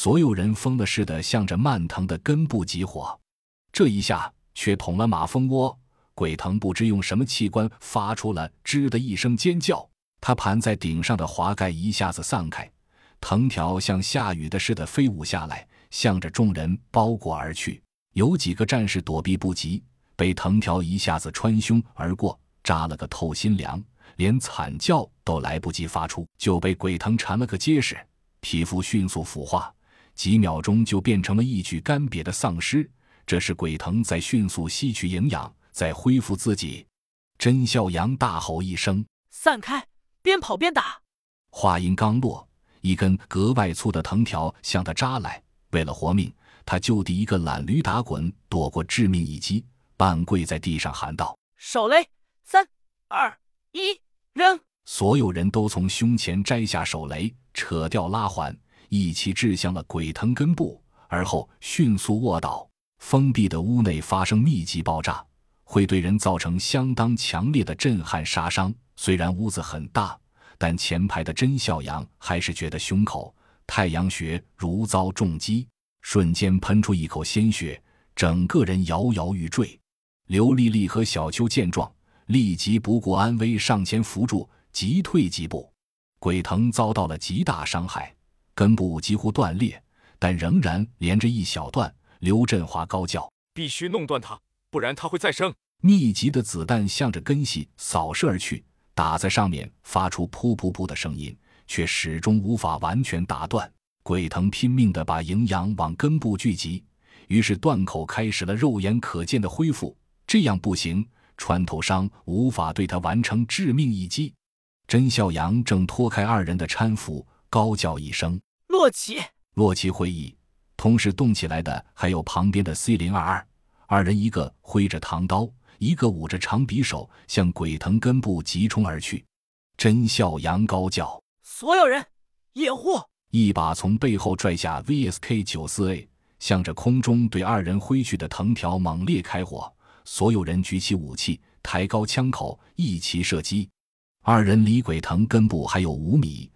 所有人疯了似的向着蔓藤的根部集火，这一下却捅了马蜂窝。鬼藤不知用什么器官发出了“吱”的一声尖叫，它盘在顶上的滑盖一下子散开，藤条像下雨的似的飞舞下来，向着众人包裹而去。有几个战士躲避不及，被藤条一下子穿胸而过，扎了个透心凉，连惨叫都来不及发出，就被鬼藤缠了个结实，皮肤迅速腐化，几秒钟就变成了一具干瘪的丧尸。这是鬼藤在迅速吸取营养。在恢复自己，甄孝阳大吼一声：“散开！边跑边打！”话音刚落，一根格外粗的藤条向他扎来。为了活命，他就地一个懒驴打滚，躲过致命一击，半跪在地上喊道：“手雷！三、二、一，扔！”所有人都从胸前摘下手雷，扯掉拉环，一起掷向了鬼藤根部，而后迅速卧倒。封闭的屋内发生密集爆炸。会对人造成相当强烈的震撼杀伤。虽然屋子很大，但前排的甄孝阳还是觉得胸口太阳穴如遭重击，瞬间喷出一口鲜血，整个人摇摇欲坠。刘丽丽和小秋见状，立即不顾安危上前扶住，急退几步。鬼藤遭到了极大伤害，根部几乎断裂，但仍然连着一小段。刘振华高叫：“必须弄断它！”不然它会再生。密集的子弹向着根系扫射而去，打在上面发出噗噗噗的声音，却始终无法完全打断。鬼藤拼命地把营养往根部聚集，于是断口开始了肉眼可见的恢复。这样不行，穿透伤无法对他完成致命一击。甄孝阳正脱开二人的搀扶，高叫一声：“洛奇！”洛奇回忆，同时动起来的还有旁边的 C 零二二。二人一个挥着唐刀，一个舞着长匕首，向鬼藤根部急冲而去。甄笑阳高叫：“所有人掩护！”一把从背后拽下 VSK 九四 A，向着空中对二人挥去的藤条猛烈开火。所有人举起武器，抬高枪口，一齐射击。二人离鬼藤根部还有五米，